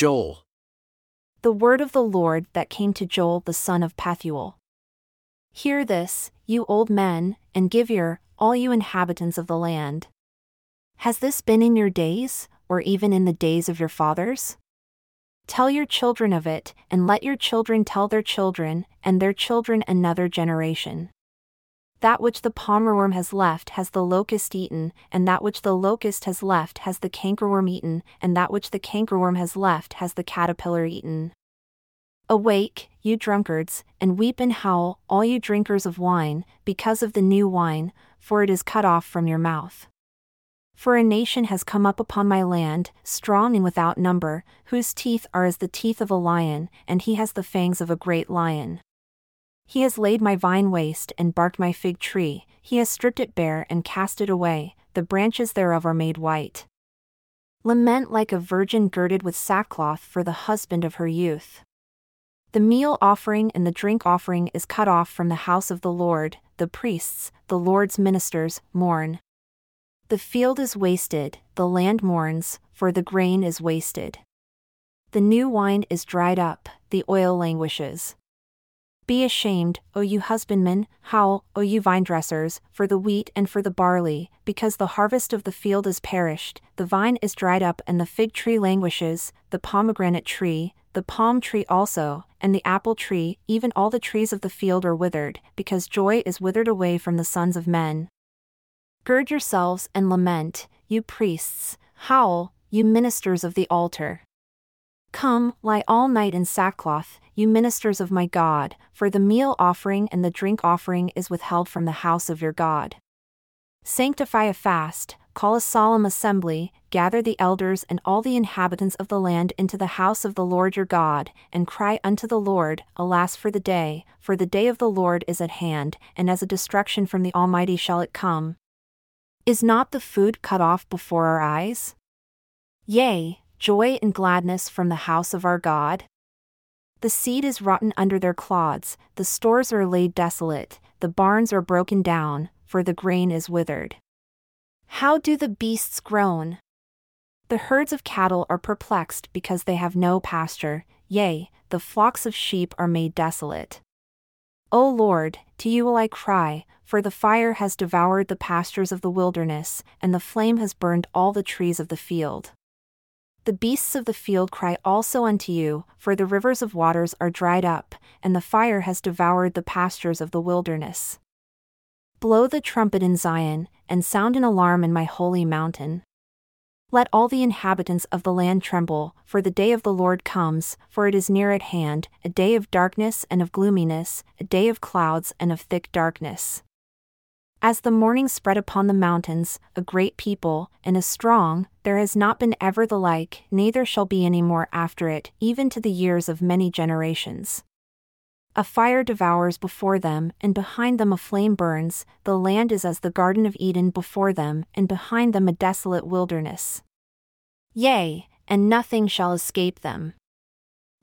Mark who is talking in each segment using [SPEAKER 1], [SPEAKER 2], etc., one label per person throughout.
[SPEAKER 1] Joel.
[SPEAKER 2] The word of the Lord that came to Joel the son of Pethuel. Hear this, you old men, and give ear, all you inhabitants of the land. Has this been in your days, or even in the days of your fathers? Tell your children of it, and let your children tell their children, and their children another generation. That which the palmerworm has left has the locust eaten, and that which the locust has left has the cankerworm eaten, and that which the cankerworm has left has the caterpillar eaten. Awake, you drunkards, and weep and howl, all you drinkers of wine, because of the new wine, for it is cut off from your mouth. For a nation has come up upon my land, strong and without number, whose teeth are as the teeth of a lion, and he has the fangs of a great lion. He has laid my vine waste and barked my fig tree, he has stripped it bare and cast it away, the branches thereof are made white. Lament like a virgin girded with sackcloth for the husband of her youth. The meal offering and the drink offering is cut off from the house of the Lord, the priests, the Lord's ministers, mourn. The field is wasted, the land mourns, for the grain is wasted. The new wine is dried up, the oil languishes. Be ashamed, O you husbandmen, howl, O you vine dressers, for the wheat and for the barley, because the harvest of the field is perished, the vine is dried up and the fig tree languishes, the pomegranate tree, the palm tree also, and the apple tree, even all the trees of the field are withered, because joy is withered away from the sons of men. Gird yourselves and lament, you priests, howl, you ministers of the altar. Come, lie all night in sackcloth, you ministers of my God, for the meal offering and the drink offering is withheld from the house of your God. Sanctify a fast, call a solemn assembly, gather the elders and all the inhabitants of the land into the house of the Lord your God, and cry unto the Lord, Alas for the day, for the day of the Lord is at hand, and as a destruction from the Almighty shall it come, is not the food cut off before our eyes? Yea, joy and gladness from the house of our God? The seed is rotten under their clods, the stores are laid desolate, the barns are broken down, for the grain is withered. How do the beasts groan? The herds of cattle are perplexed because they have no pasture, yea, the flocks of sheep are made desolate. O Lord, to you will I cry, for the fire has devoured the pastures of the wilderness, and the flame has burned all the trees of the field. The beasts of the field cry also unto you, for the rivers of waters are dried up, and the fire has devoured the pastures of the wilderness. Blow the trumpet in Zion, and sound an alarm in my holy mountain. Let all the inhabitants of the land tremble, for the day of the Lord comes, for it is near at hand, a day of darkness and of gloominess, a day of clouds and of thick darkness. As the morning spread upon the mountains, a great people, and a strong, there has not been ever the like, neither shall be any more after it, even to the years of many generations. A fire devours before them, and behind them a flame burns, the land is as the Garden of Eden before them, and behind them a desolate wilderness. Yea, and nothing shall escape them.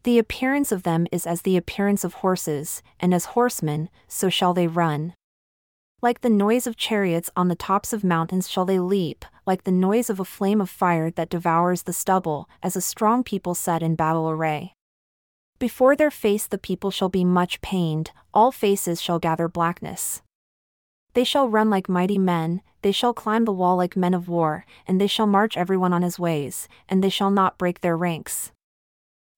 [SPEAKER 2] The appearance of them is as the appearance of horses, and as horsemen, so shall they run. Like the noise of chariots on the tops of mountains shall they leap, like the noise of a flame of fire that devours the stubble, as a strong people set in battle array. Before their face the people shall be much pained, all faces shall gather blackness. They shall run like mighty men, they shall climb the wall like men of war, and they shall march everyone on his ways, and they shall not break their ranks.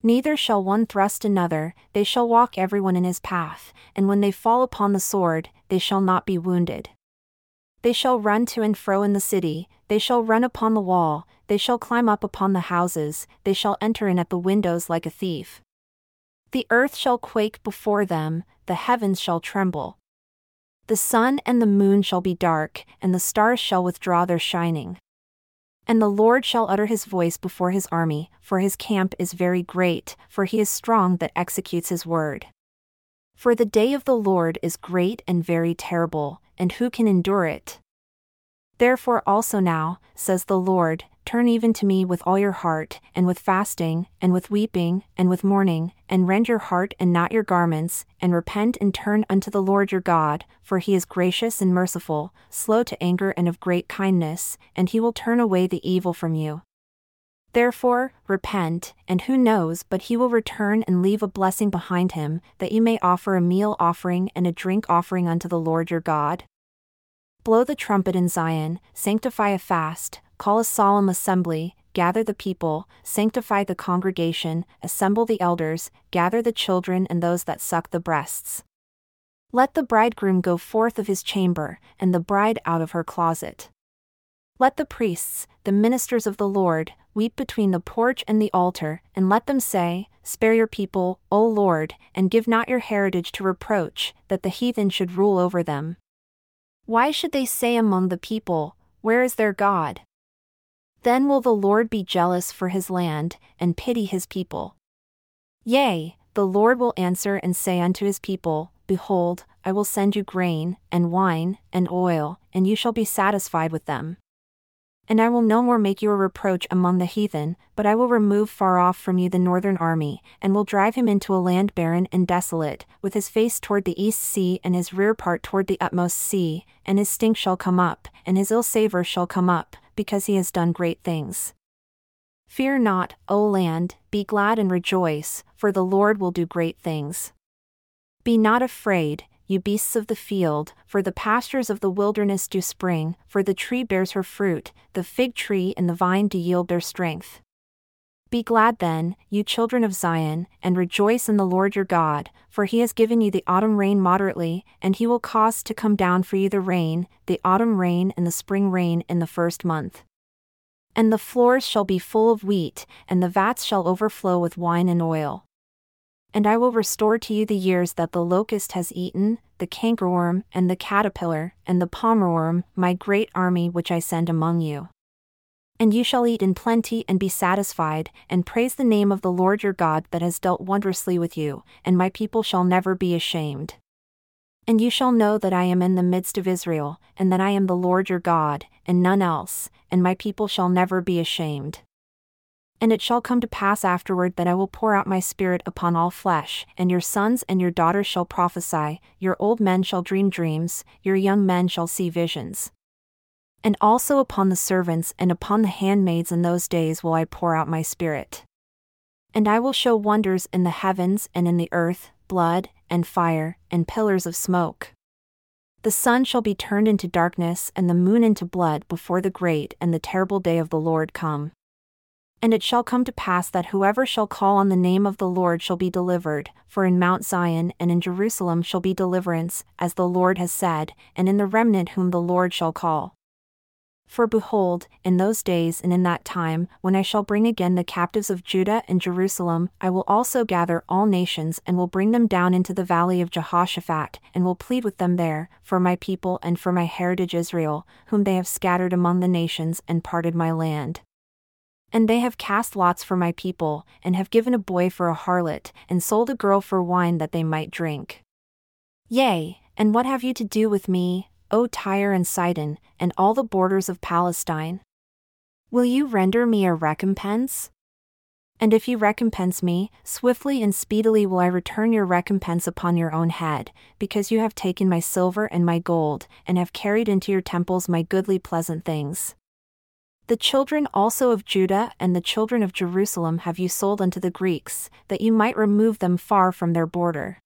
[SPEAKER 2] Neither shall one thrust another, they shall walk everyone in his path, and when they fall upon the sword, they shall not be wounded. They shall run to and fro in the city, they shall run upon the wall, they shall climb up upon the houses, they shall enter in at the windows like a thief. The earth shall quake before them, the heavens shall tremble. The sun and the moon shall be dark, and the stars shall withdraw their shining. And the Lord shall utter his voice before his army, for his camp is very great, for he is strong that executes his word. For the day of the Lord is great and very terrible, and who can endure it? Therefore also now, says the Lord, turn even to me with all your heart, and with fasting, and with weeping, and with mourning, and rend your heart and not your garments, and repent and turn unto the Lord your God, for he is gracious and merciful, slow to anger and of great kindness, and he will turn away the evil from you. Therefore, repent, and who knows but he will return and leave a blessing behind him, that you may offer a meal offering and a drink offering unto the Lord your God? Blow the trumpet in Zion, sanctify a fast, call a solemn assembly, gather the people, sanctify the congregation, assemble the elders, gather the children and those that suck the breasts. Let the bridegroom go forth of his chamber, and the bride out of her closet. Let the priests, the ministers of the Lord, weep between the porch and the altar, and let them say, Spare your people, O Lord, and give not your heritage to reproach, that the heathen should rule over them. Why should they say among the people, Where is their God? Then will the Lord be jealous for his land, and pity his people. Yea, the Lord will answer and say unto his people, Behold, I will send you grain, and wine, and oil, and you shall be satisfied with them. And I will no more make you a reproach among the heathen, but I will remove far off from you the northern army, and will drive him into a land barren and desolate, with his face toward the east sea and his rear part toward the utmost sea, and his stink shall come up, and his ill savour shall come up, because he has done great things. Fear not, O land, be glad and rejoice, for the Lord will do great things. Be not afraid, you beasts of the field, for the pastures of the wilderness do spring, for the tree bears her fruit, the fig tree and the vine do yield their strength. Be glad then, you children of Zion, and rejoice in the Lord your God, for he has given you the autumn rain moderately, and he will cause to come down for you the rain, the autumn rain and the spring rain in the first month. And the floors shall be full of wheat, and the vats shall overflow with wine and oil. And I will restore to you the years that the locust has eaten, the cankerworm, and the caterpillar, and the palmerworm, my great army which I send among you. And you shall eat in plenty and be satisfied, and praise the name of the Lord your God that has dealt wondrously with you, and my people shall never be ashamed. And you shall know that I am in the midst of Israel, and that I am the Lord your God, and none else, and my people shall never be ashamed. And it shall come to pass afterward that I will pour out my Spirit upon all flesh, and your sons and your daughters shall prophesy, your old men shall dream dreams, your young men shall see visions. And also upon the servants and upon the handmaids in those days will I pour out my Spirit. And I will show wonders in the heavens and in the earth, blood, and fire, and pillars of smoke. The sun shall be turned into darkness and the moon into blood before the great and the terrible day of the Lord come. And it shall come to pass that whoever shall call on the name of the Lord shall be delivered, for in Mount Zion and in Jerusalem shall be deliverance, as the Lord has said, and in the remnant whom the Lord shall call. For behold, in those days and in that time, when I shall bring again the captives of Judah and Jerusalem, I will also gather all nations and will bring them down into the valley of Jehoshaphat, and will plead with them there, for my people and for my heritage Israel, whom they have scattered among the nations and parted my land. And they have cast lots for my people, and have given a boy for a harlot, and sold a girl for wine that they might drink. Yea, and what have you to do with me, O Tyre and Sidon, and all the borders of Palestine? Will you render me a recompense? And if you recompense me, swiftly and speedily will I return your recompense upon your own head, because you have taken my silver and my gold, and have carried into your temples my goodly pleasant things. The children also of Judah and the children of Jerusalem have you sold unto the Greeks, that you might remove them far from their border.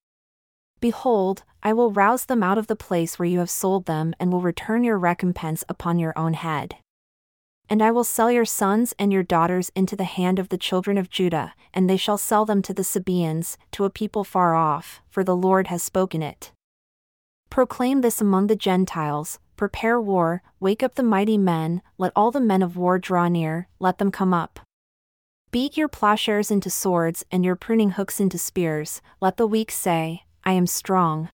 [SPEAKER 2] Behold, I will rouse them out of the place where you have sold them and will return your recompense upon your own head. And I will sell your sons and your daughters into the hand of the children of Judah, and they shall sell them to the Sabaeans, to a people far off, for the Lord has spoken it. Proclaim this among the Gentiles, prepare war, wake up the mighty men, let all the men of war draw near, let them come up. Beat your plowshares into swords and your pruning hooks into spears, let the weak say, I am strong.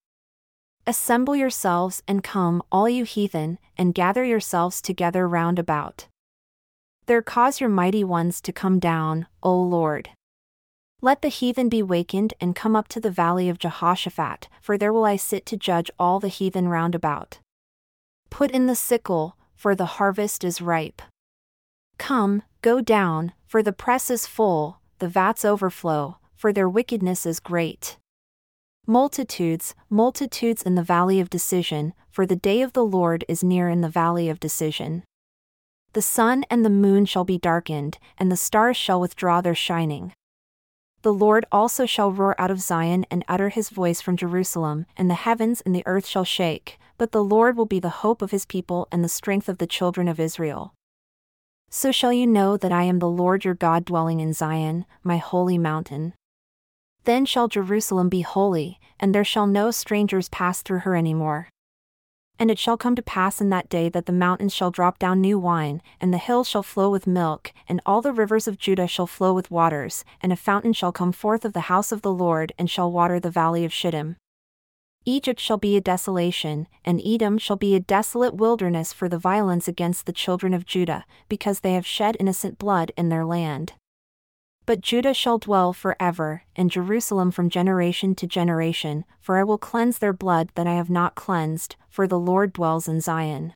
[SPEAKER 2] Assemble yourselves and come, all you heathen, and gather yourselves together round about. There cause your mighty ones to come down, O Lord. Let the heathen be wakened and come up to the valley of Jehoshaphat, for there will I sit to judge all the heathen round about. Put in the sickle, for the harvest is ripe. Come, go down, for the press is full, the vats overflow, for their wickedness is great. Multitudes, multitudes in the valley of decision, for the day of the Lord is near in the valley of decision. The sun and the moon shall be darkened, and the stars shall withdraw their shining. The Lord also shall roar out of Zion and utter his voice from Jerusalem, and the heavens and the earth shall shake, but the Lord will be the hope of his people and the strength of the children of Israel. So shall you know that I am the Lord your God dwelling in Zion, my holy mountain. Then shall Jerusalem be holy, and there shall no strangers pass through her any more. And it shall come to pass in that day that the mountains shall drop down new wine, and the hills shall flow with milk, and all the rivers of Judah shall flow with waters, and a fountain shall come forth of the house of the Lord and shall water the valley of Shittim. Egypt shall be a desolation, and Edom shall be a desolate wilderness for the violence against the children of Judah, because they have shed innocent blood in their land. But Judah shall dwell for ever, and Jerusalem from generation to generation, for I will cleanse their blood that I have not cleansed, for the Lord dwells in Zion.